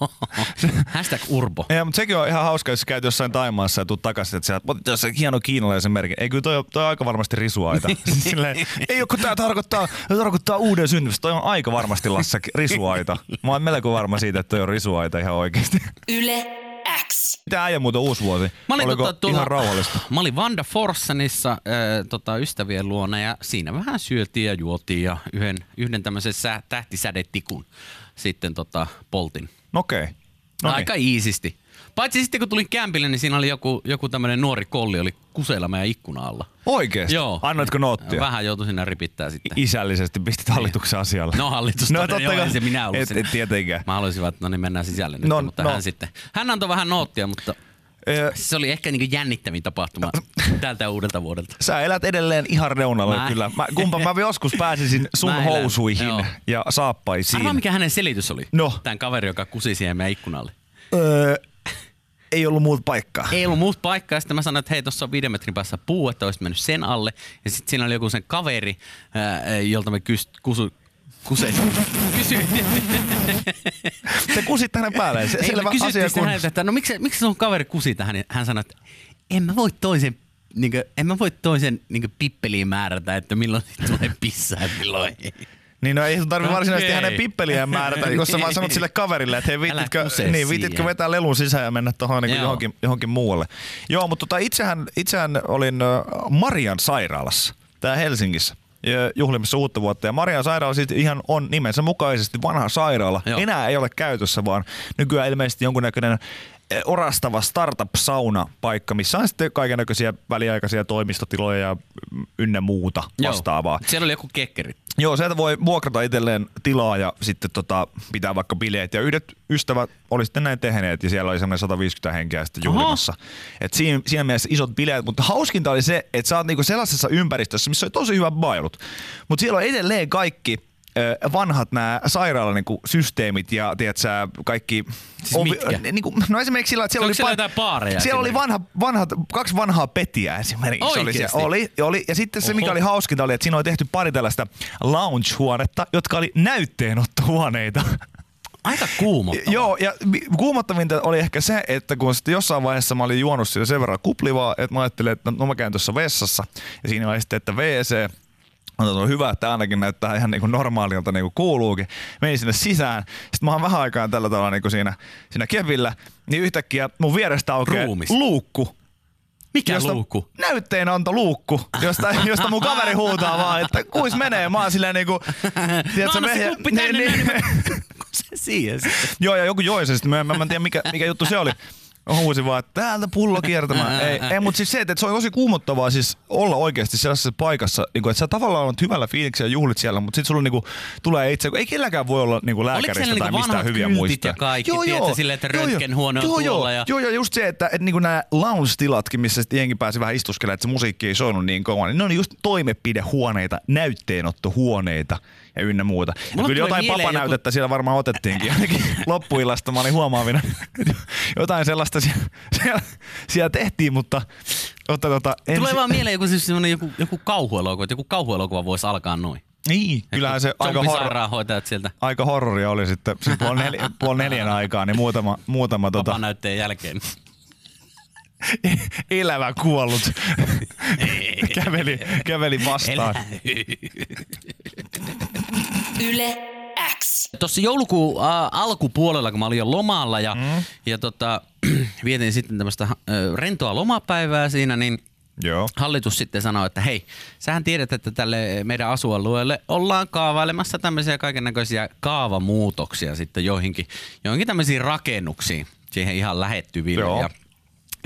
Hashtag urbo. Ja, mutta sekin on ihan hauska, jos käyt jossain Taimaassa ja tuut takaisin, että sä oot tässä hieno kiinalaisen merkin. Ei kyllä toi, on- toi on aika varmasti risuaita. Silleen, ei ole, kun tää tarkoittaa, tarkoittaa uuden syntymistä. Toi on aika varmasti Lasse risuaita. Mä oon melko varma siitä, että toi on risuaita ihan oikeasti. Yle X. Mitä äijä muuta uusi vuosi? Mä olin Oliko tota, tuolla, ihan rauhallista? Mä olin Vanda Forssenissa äh, tota, ystävien luona ja siinä vähän syötiin ja juotiin ja yhden, yhden tämmöisen sä, tähtisädetikun sitten tota, poltin. Okei. No No niin. Aika iisisti. Paitsi sitten kun tulin kämpille, niin siinä oli joku, joku tämmöinen nuori kolli oli kuseilla meidän ikkuna alla. Oikeesti? Joo. Annoitko noottia? Vähän joutui sinne ripittää sitten. Isällisesti pistit hallituksen asialle. No hallitus No totta kai. se minä ollut Et, et tietenkään. Mä haluaisin että no niin mennään sisälle nyt, No, mutta no. hän sitten. Hän antoi vähän noottia, mutta se oli ehkä niinku jännittävin tapahtuma tältä uudelta vuodelta. Sä elät edelleen ihan reunalla Mä- kyllä. Mä, kumpa mä joskus pääsisin sun Mä elän, housuihin joo. ja saappaisiin. Arvaa mikä hänen selitys oli? No. Tämän kaveri, joka kusi siihen meidän ikkunalle. Öö, ei ollut muuta paikkaa. Ei ollut muuta paikkaa. Sitten mä sanoin, että hei, tuossa on viiden metrin päässä puu, että olisit mennyt sen alle. Ja sitten siinä oli joku sen kaveri, ää, jolta me kys, kusu, kuse, kysyin, Te kusit hänen päälleen. Se, Ei, selvä asia kun... häneltä, että no miksi, miksi sun kaveri kusi tähän? Niin hän sanoi, että en mä voi toisen niinku, en mä voi toisen niinku pippeliin määrätä, että milloin tulee pissaa ja milloin ei. Niin no ei sun tarvi Okei. varsinaisesti hänen pippeliään määrätä, jos sä vaan sanot sille kaverille, että hei viititkö, niin, viititkö vetää lelun sisään ja mennä tuohon niin johonkin, johonkin muualle. Joo, mutta tota, itsehän, itsehän olin Marian sairaalassa, tää Helsingissä juhlimissa uutta vuotta. Ja Marian sairaala siis ihan on nimensä mukaisesti vanha sairaala. Joo. Enää ei ole käytössä, vaan nykyään ilmeisesti jonkunnäköinen orastava startup-sauna-paikka, missä on sitten kaikenlaisia väliaikaisia toimistotiloja ja mm, ynnä muuta vastaavaa. Joo. Siellä oli joku kekkeri. Joo, sieltä voi vuokrata itselleen tilaa ja sitten tota, pitää vaikka bileet. Ja yhdet ystävät oli sitten näin tehneet ja siellä oli semmoinen 150 henkeä sitten juhlimassa. Et siinä, siinä mielessä isot bileet, mutta hauskinta oli se, että sä oot niinku sellaisessa ympäristössä, missä oli tosi hyvät bailut. Mutta siellä on edelleen kaikki vanhat nämä sairaalan niinku, systeemit ja tiedät sä, kaikki... Siis mitkä? niinku, no esimerkiksi sillä, että siellä Onko oli, siellä pa- baareja siellä oli vanha, vanhat, kaksi vanhaa petiä esimerkiksi. Oli. Oikeesti? oli, oli. Ja sitten se, mikä Oho. oli hauskinta, oli, että siinä oli tehty pari tällaista lounge-huonetta, jotka oli näytteenottohuoneita. Aika kuumottavaa. Joo, ja kuumottavinta oli ehkä se, että kun sitten jossain vaiheessa mä olin juonut sen verran kuplivaa, että mä ajattelin, että no mä käyn tuossa vessassa. Ja siinä oli sitten, että WC, on no, hyvä, että ainakin näyttää ihan niin kuin normaalilta niin kuin kuuluukin. Menin sinne sisään. Sitten mä oon vähän aikaa tällä tavalla niin kuin siinä, siinä kevillä. Niin yhtäkkiä mun vierestä aukeaa Ruumis. luukku. Mikä josta, luukku? Näytteenanto luukku, josta, josta mun kaveri huutaa vaan, että kuis menee. Mä oon silleen niinku... tiedätkö, anna se mehe- kuppi tänne näin, niin Se siihen sitten. Joo, ja joku joi sen sitten. Mä, mä, mä en tiedä, mikä, mikä juttu se oli. Mä huusin vaan, että täältä pullo kiertämään. ei, ei mutta siis se, että se on tosi kuumottavaa siis olla oikeasti sellaisessa paikassa, niin kuin, että sä tavallaan olet hyvällä fiiliksellä ja juhlit siellä, mutta sitten sulla niin kuin, tulee itse, ei kelläkään voi olla niin kuin lääkäristä siellä tai niinku mistään hyviä muistaa. ja kaikki, tiedätkö, silleen, että röntgenhuone on joo, joo, ja- Joo, joo, just se, että, että niin nämä lounge-tilatkin, missä jengi pääsi vähän istuskelemaan, että se musiikki ei soinut niin kauan, niin ne on just toimepidehuoneita, näytteenottohuoneita ja ynnä muuta. Ja kyllä jotain papanäytettä siellä varmaan otettiinkin. Ainakin loppuillasta mä olin huomaavina. jotain sellaista siellä, siellä, siellä tehtiin, mutta, mutta tota, en Tulee vaan mieleen joku, siis joku, joku kauhuelokuva, että joku kauhuelokuva voisi alkaa noin. Niin, kyllähän se aika, horror, sieltä aika horroria oli sitten, puoli, neljä, puoli neljän aikaa, niin muutama, muutama tota, vapanäytteen jälkeen. elävä kuollut käveli, käveli vastaan. Yle X. Tuossa joulukuun äh, alkupuolella, kun mä olin jo lomalla ja, mm. ja tota, vietin sitten tämmöistä äh, rentoa lomapäivää siinä, niin Joo. hallitus sitten sanoi, että hei, sähän tiedät, että tälle meidän asualueelle ollaan kaavailemassa tämmöisiä kaikennäköisiä kaavamuutoksia sitten joihinkin, joihinkin tämmöisiin rakennuksiin siihen ihan lähettyville. Joo. Ja,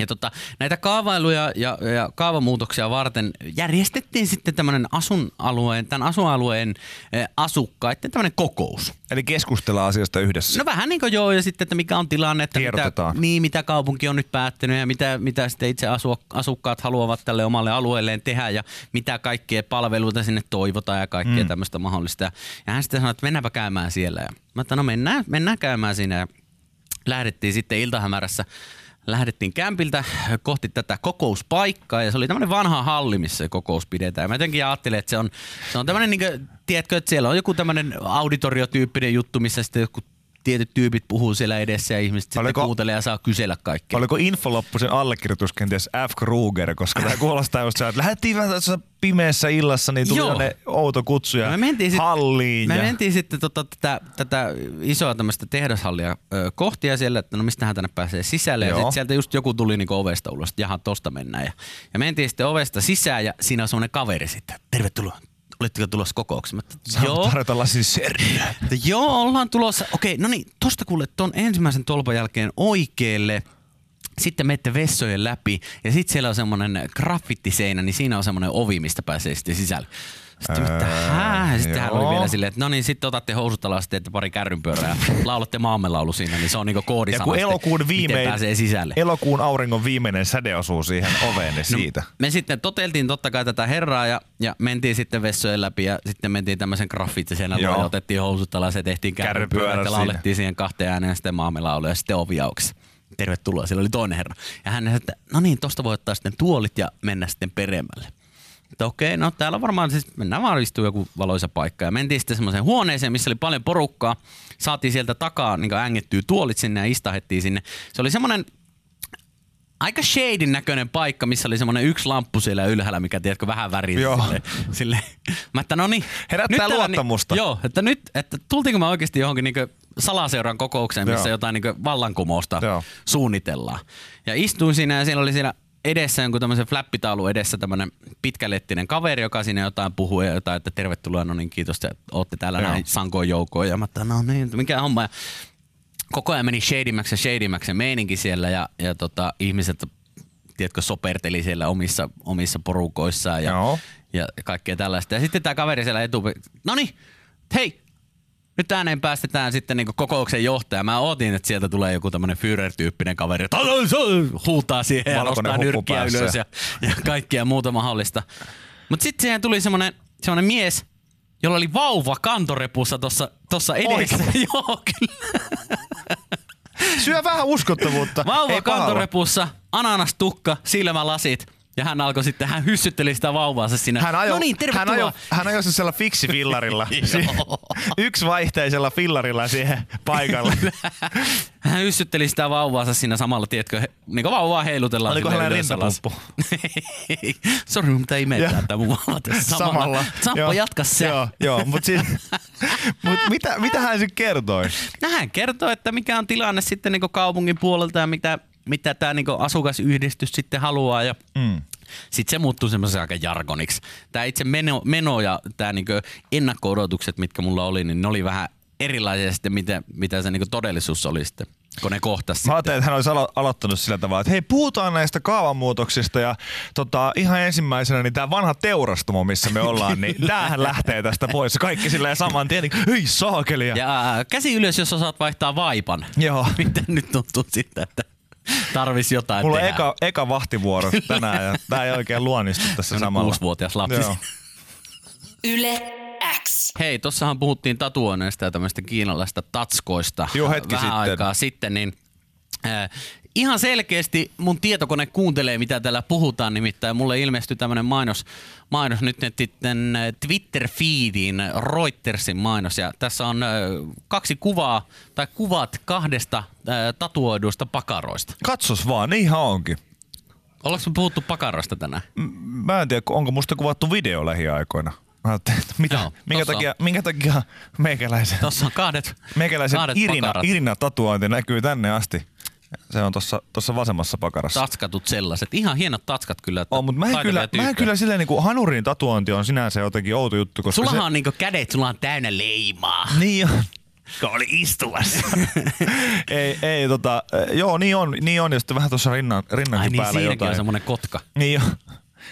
ja tota, näitä kaavailuja ja, ja kaavamuutoksia varten järjestettiin sitten tämmöinen asunalueen, tämän asuinalueen eh, asukkaiden tämmöinen kokous. Eli keskustellaan asiasta yhdessä. No vähän niin kuin joo, ja sitten, että mikä on tilanne, että mitä, niin, mitä kaupunki on nyt päättänyt ja mitä, mitä sitten itse asu, asukkaat haluavat tälle omalle alueelleen tehdä ja mitä kaikkea palveluita sinne toivotaan ja kaikkea mm. tämmöistä mahdollista. Ja, ja hän sitten sanoi, että mennäänpä käymään siellä. Ja mä että no mennään, mennään käymään siinä ja lähdettiin sitten iltahämärässä lähdettiin kämpiltä kohti tätä kokouspaikkaa ja se oli tämmöinen vanha halli, missä se kokous pidetään. Mä jotenkin ajattelin, että se on, se on tämmöinen, niin kuin, tiedätkö, että siellä on joku tämmöinen auditoriotyyppinen juttu, missä sitten joku tietyt tyypit puhuu siellä edessä ja ihmiset Oliko- sitten kuuntelee ja saa kysellä kaikkea. Oliko infoloppusen allekirjoitus kenties F. Kruger, koska tämä kuulostaa just että lähdettiin vähän tässä pimeässä illassa, niin tuli ne outo kutsuja me mentiin, sit, halliin. me ja... mentiin sitten tota, tätä, tätä isoa tämmöistä tehdashallia ö, kohti ja siellä, että no mistähän tänne pääsee sisälle. Ja Joo. sitten sieltä just joku tuli niinku ovesta ulos, että jaha, tosta mennään. Ja, ja mentiin sitten ovesta sisään ja siinä on semmoinen kaveri sitten, tervetuloa. Oletteko tulossa kokoukseen? Saanko joo, tarjota lasin serriä? että joo, ollaan tulossa. Okei, no niin, tosta kuule ton ensimmäisen tolpan jälkeen oikealle. Sitten menette vessojen läpi ja sitten siellä on semmoinen graffittiseinä, niin siinä on semmoinen ovi, mistä pääsee sitten sisälle. Sitten mitä, hää? Sitten hän oli vielä silleen, että no niin, sitten otatte housut alas, teette pari kärrynpyörää ja laulatte maamelaulu siinä, niin se on niinku koodisana, Ja kun elokuun, viimein, pääsee sisälle. elokuun auringon viimeinen säde osuu siihen oveen, niin siitä. Me sitten toteltiin totta kai tätä herraa ja, ja mentiin sitten vessojen läpi ja sitten mentiin tämmöisen graffittisena Joo. ja otettiin housut alas ja tehtiin Kärrypyörä kärrypyörät ja siinä. laulettiin siihen kahteen ääneen sitten maamelaulu ja sitten ovi auki. Tervetuloa, siellä oli toinen herra. Ja hän sanoi, että no niin, tosta voi ottaa sitten tuolit ja mennä sitten peremmälle. Että okei, no täällä varmaan siis, mennään vaan istuu joku valoisa paikka. Ja mentiin sitten semmoiseen huoneeseen, missä oli paljon porukkaa. Saatiin sieltä takaa niin ängettyä tuolit sinne ja istahettiin sinne. Se oli semmoinen aika shadin näköinen paikka, missä oli semmoinen yksi lamppu siellä ylhäällä, mikä tiedätkö vähän väriä Joo. sille, sille. Mä että no niin. Herättää täällä luottamusta. Niin, joo, että nyt, että tultiinko me oikeasti johonkin niinku salaseuran kokoukseen, missä Joo. jotain niinku vallankumousta Joo. suunnitellaan. Ja istuin siinä ja siellä oli siinä edessä jonkun tämmöisen flappitaulun edessä tämmöinen pitkälettinen kaveri, joka siinä jotain puhuu ja jotain, että tervetuloa, no niin kiitos, että ootte täällä Joo. näin sankoon joukkoon. Ja mä että no niin, mikä homma. Ja koko ajan meni shadimmäksi ja shadimmäksi se meininki siellä ja, ja tota, ihmiset tiedätkö, soperteli siellä omissa, omissa porukoissaan ja, Joo. ja kaikkea tällaista. Ja sitten tämä kaveri siellä etu, no niin, hei, nyt ääneen päästetään sitten niin kokouksen johtaja. Mä ootin, että sieltä tulee joku tämmönen Führer-tyyppinen kaveri, että huutaa siihen ja nostaa nyrkkiä päässä. ylös ja, ja kaikkea muuta mahdollista. Mutta sitten siihen tuli semmonen, semmonen mies, jolla oli vauva kantorepussa tossa, tossa edessä. Joo, kyllä. Syö vähän uskottavuutta. Vauva Ei kantorepussa, ananastukka, silmälasit. Ja hän alkoi sitten, hän hyssytteli sitä vauvaansa siinä. Hän ajoi, no niin, hän ajoi, hän ajoi sellaisella fiksifillarilla. Joo. Yksi vaihteisella fillarilla siihen paikalle. Hän hyssytteli sitä vauvaansa siinä samalla, tiedätkö, niin kuin vauvaa heilutellaan. Oliko hänellä rintapumppu? Sori, mutta ei meitä tämä mun vauva tässä samalla. Samalla. Sampo, jatka se. Joo, joo mutta siis, mut mitä, mitä hän sitten kertoi? No hän kertoo, että mikä on tilanne sitten niin kaupungin puolelta ja mitä, mitä tämä niin asukasyhdistys sitten haluaa. Ja Mm. sitten se muuttuu semmoisen aika jargoniksi. Tämä itse meno, meno ja tämä niin ennakko-odotukset, mitkä mulla oli, niin ne oli vähän erilaisia sitten, mitä, mitä se niin todellisuus oli sitten, kun ne kohtasi. Mä ajattelin, että hän olisi alo- aloittanut sillä tavalla, että hei, puhutaan näistä kaavamuutoksista ja tota, ihan ensimmäisenä niin tämä vanha teurastumo, missä me ollaan, niin tämähän lähtee tästä pois. Kaikki silleen saman tien, niin, hei saakelia. Ja käsi ylös, jos osaat vaihtaa vaipan. Joo. Miten nyt tuntuu sitten, että tarvis jotain Mulla on tehdä. eka, eka vahtivuoro tänään ja tämä ei oikein luonnistu tässä Semmoinen samalla. kuusivuotias lapsi. Joo. Yle X. Hei, tossahan puhuttiin tatuoineista ja tämmöistä kiinalaista tatskoista Joo, hetki vähän sitten. aikaa sitten, niin äh, ihan selkeästi mun tietokone kuuntelee, mitä täällä puhutaan, nimittäin mulle ilmestyi tämmöinen mainos, mainos nyt sitten äh, Twitter-feediin, Reutersin mainos, ja tässä on äh, kaksi kuvaa, tai kuvat kahdesta tatuoiduista pakaroista. Katsos vaan, niin ihan onkin. Ollaanko me puhuttu pakaroista tänään? Mä en tiedä, onko musta kuvattu video lähiaikoina. Mä että mitä, Joo, minkä, on. takia, minkä takia meikäläisen, Tossa on kahdet, meikäläisen kahdet Irina, pakarat. Irina tatuointi näkyy tänne asti. Se on tossa vasemmassa pakarassa. tatskatut sellaiset. Ihan hienot tatskat kyllä. Että on, mutta mä en kyllä, mä en kyllä silleen niinku hanurin tatuointi on sinänsä jotenkin outo juttu, koska Sullahan se... on niinku kädet, sulla on täynnä leimaa. Niin on. oli istuvassa. ei, ei tota, joo niin on, niin on ja sitten vähän tuossa rinnan, rinnankin Ai niin, päällä siinäkin jotain. on semmonen kotka. Niin, on.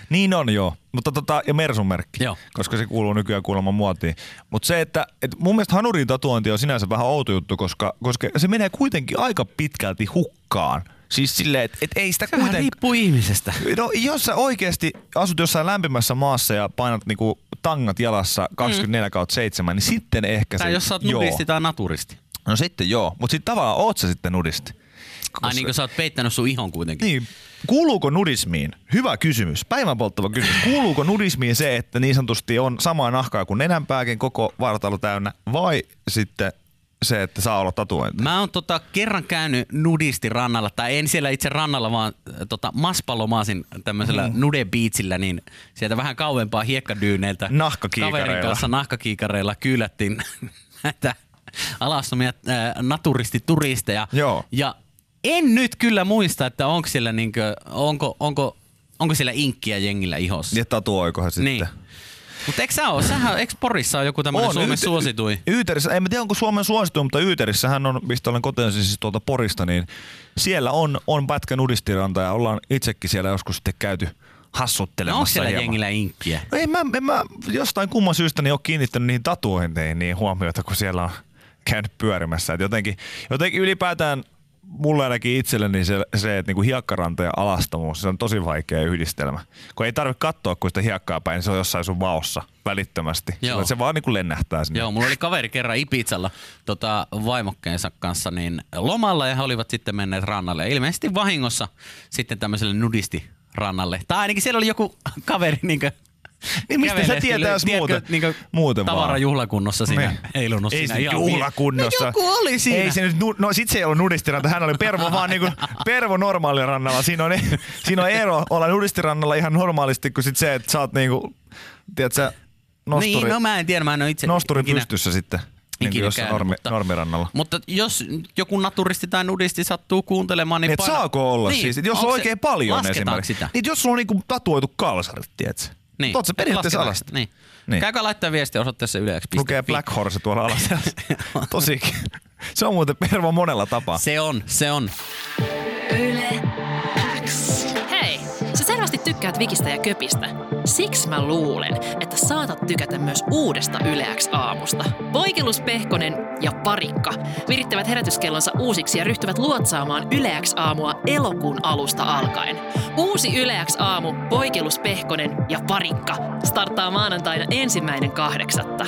Niin on joo, mutta tota, ja Mersun merkki, Joo. koska se kuuluu nykyään kuulemma muotiin. Mutta se, että et mun mielestä hanurin tatuointi on sinänsä vähän outo juttu, koska, koska se menee kuitenkin aika pitkälti hukkaan. Siis silleen, että et ei sitä Sehän kuitenkaan... riippuu ihmisestä. No jos sä oikeasti asut jossain lämpimässä maassa ja painat niinku tangat jalassa 24 kautta 7, niin sitten ehkä Tai se... jos sä oot nudisti tai naturisti. No sitten joo, mutta sitten tavallaan oot sä sitten nudisti. Ai niin kuin sä oot peittänyt sun ihon kuitenkin. Niin. Kuuluuko nudismiin? Hyvä kysymys. Päivän polttava kysymys. Kuuluuko nudismiin se, että niin sanotusti on samaa nahkaa kuin nenänpääkin koko vartalo täynnä, vai sitten se, että saa olla tatuointi? Mä oon tota kerran käynyt nudisti rannalla, tai en siellä itse rannalla, vaan äh, tota Maspalomasin tämmöisellä mm. nude beachillä, niin sieltä vähän kauempaa hiekkadyyneiltä kaverin kanssa nahkakiikareilla kyylättiin näitä alastomia äh, naturistituristeja. Joo. Ja en nyt kyllä muista, että onko siellä, niinkö, onko, onko, onko siellä inkkiä jengillä ihossa. Ja tatuoikohan sitten? Niin. Mutta eikö sä oo? Sähän, eikö Porissa ole joku tämmöinen Suomen Yyte- suosituin? Yyterissä, en mä tiedä onko Suomen suosituin, mutta Yyterissähän on, mistä olen kotoisin siis tuolta Porista, niin siellä on, on pätkä nudistiranta ja ollaan itsekin siellä joskus sitten käyty No hassuttelemassa onko siellä hieman. jengillä inkkiä? No ei mä, en mä jostain kumman syystä niin ole kiinnittänyt niihin tatuointeihin niin huomiota, kun siellä on käynyt pyörimässä. Et jotenkin, jotenkin ylipäätään mulle ainakin itselleni se, se että niinku hiekkaranta ja alastomuus, se on tosi vaikea yhdistelmä. Kun ei tarvitse katsoa, kun sitä hiekkaa päin, niin se on jossain sun vaossa välittömästi. Joo. Se vaan niinku lennähtää sinne. Joo, mulla oli kaveri kerran Ipitsalla tota, vaimokkeensa kanssa niin lomalla ja he olivat sitten menneet rannalle. Ja ilmeisesti vahingossa sitten tämmöiselle nudistirannalle. Tai ainakin siellä oli joku kaveri niin Niin mistä sä tietää, jos muuten, niin muuten vaan? Tavarajuhlakunnossa siinä Niin. heilunut Ei siinä se ihan juhlakunnossa. No joku oli siinä. Ei se nyt, no sit se ei ollut nudistiranta, hän oli Pervo vaan niinku Pervo normaalilla rannalla. Siinä on, siinä on ero olla nudistirannalla ihan normaalisti kuin sit se, että sä oot niinku, tiedät sä, nosturi, Niin, no mä en tiedä, mä en ole itse nosturi ikinä- pystyssä sitten. Niin ikinä jossain käynyt, normi, mutta- normirannalla. Mutta jos joku naturisti tai nudisti sattuu kuuntelemaan, niin et paina- saako olla niin, siis? Jos on se- oikein paljon esimerkiksi. sitä? Niin, jos sulla on niinku tatuoitu kalsarit, tiedätkö? Niin. Oot sä periaatteessa Lasketaan alas. sitä, Niin. Niin. Käykää laittaa viestiä osoitteessa yleäksi. Lukee Black Horse tuolla alas. Tosikin. Se on muuten Pervo monella tapaa. Se on, se on. Yle tykkäät Vikistä ja Köpistä. Siksi mä luulen, että saatat tykätä myös uudesta Yle X aamusta. Poikilus Pehkonen ja Parikka virittävät herätyskellonsa uusiksi ja ryhtyvät luotsaamaan Yle X aamua elokuun alusta alkaen. Uusi Yle X aamu, Poikilus Pehkonen ja Parikka starttaa maanantaina ensimmäinen kahdeksatta.